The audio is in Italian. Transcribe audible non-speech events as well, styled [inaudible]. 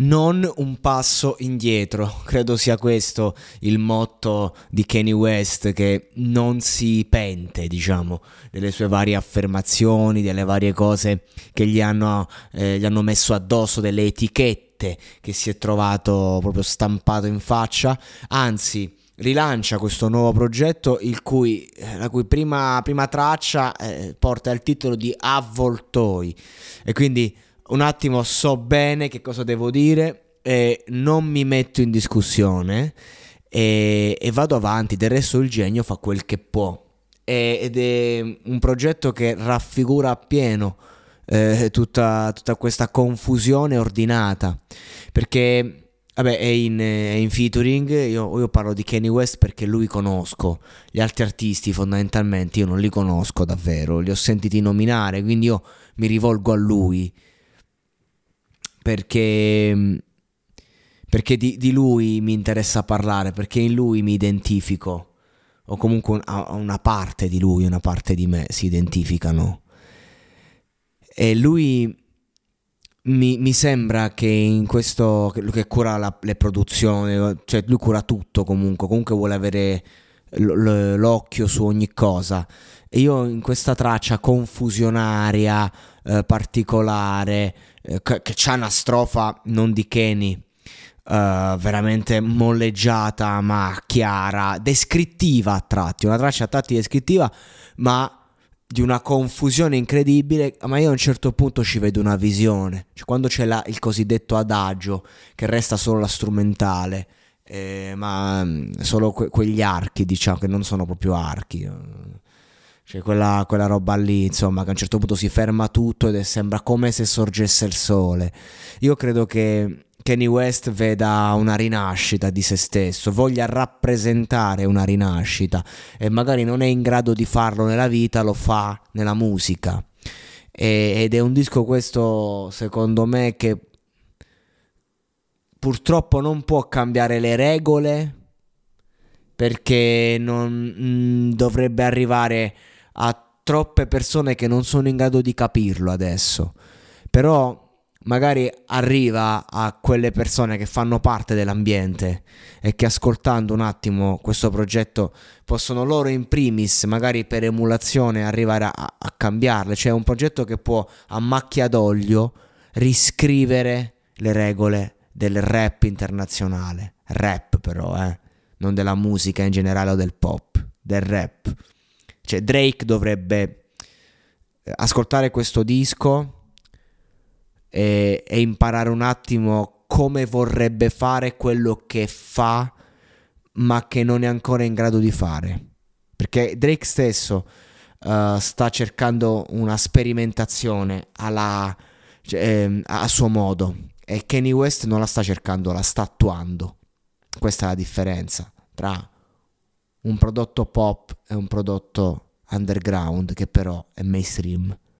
non un passo indietro. [laughs] Credo sia questo il motto di Kanye West che non si pente, diciamo, delle sue varie affermazioni, delle varie cose che gli hanno, eh, gli hanno messo addosso, delle etichette che si è trovato proprio stampato in faccia, anzi rilancia questo nuovo progetto cui, eh, la cui prima, prima traccia eh, porta il titolo di Avvoltoi e quindi un attimo so bene che cosa devo dire e non mi metto in discussione e, e vado avanti, del resto il genio fa quel che può. Ed è un progetto che raffigura appieno eh, tutta, tutta, questa confusione ordinata. Perché vabbè è in, è in featuring. Io, io, parlo di Kanye West perché lui conosco. Gli altri artisti fondamentalmente io non li conosco davvero. Li ho sentiti nominare quindi io mi rivolgo a lui perché, perché di, di, lui mi interessa parlare, perché in lui mi identifico, o comunque una parte di lui, una parte di me si identificano. E lui mi, mi sembra che in questo, che cura la, le produzioni, cioè lui cura tutto comunque, comunque vuole avere l'occhio su ogni cosa. E io in questa traccia confusionaria, eh, particolare, eh, che, che c'ha una strofa non di Kenny. Uh, veramente molleggiata ma chiara, descrittiva a tratti, una traccia a tratti descrittiva ma di una confusione incredibile, ma io a un certo punto ci vedo una visione, cioè quando c'è la, il cosiddetto adagio che resta solo la strumentale, eh, ma mm, solo que- quegli archi diciamo che non sono proprio archi. Cioè quella, quella, roba lì, insomma, che a un certo punto si ferma tutto ed è, sembra come se sorgesse il sole. Io credo che Kanye West veda una rinascita di se stesso, voglia rappresentare una rinascita e magari non è in grado di farlo nella vita, lo fa nella musica. E, ed è un disco questo, secondo me, che purtroppo non può cambiare le regole perché non mm, dovrebbe arrivare a troppe persone che non sono in grado di capirlo adesso. Però magari arriva a quelle persone che fanno parte dell'ambiente e che ascoltando un attimo questo progetto possono loro in primis, magari per emulazione, arrivare a, a cambiarle. Cioè è un progetto che può a macchia d'olio riscrivere le regole del rap internazionale. Rap però, eh, non della musica in generale o del pop, del rap. Cioè Drake dovrebbe eh, ascoltare questo disco e, e imparare un attimo come vorrebbe fare quello che fa, ma che non è ancora in grado di fare. Perché Drake stesso uh, sta cercando una sperimentazione alla, cioè, eh, a suo modo e Kanye West non la sta cercando, la sta attuando. Questa è la differenza tra un prodotto pop e un prodotto underground che però è mainstream.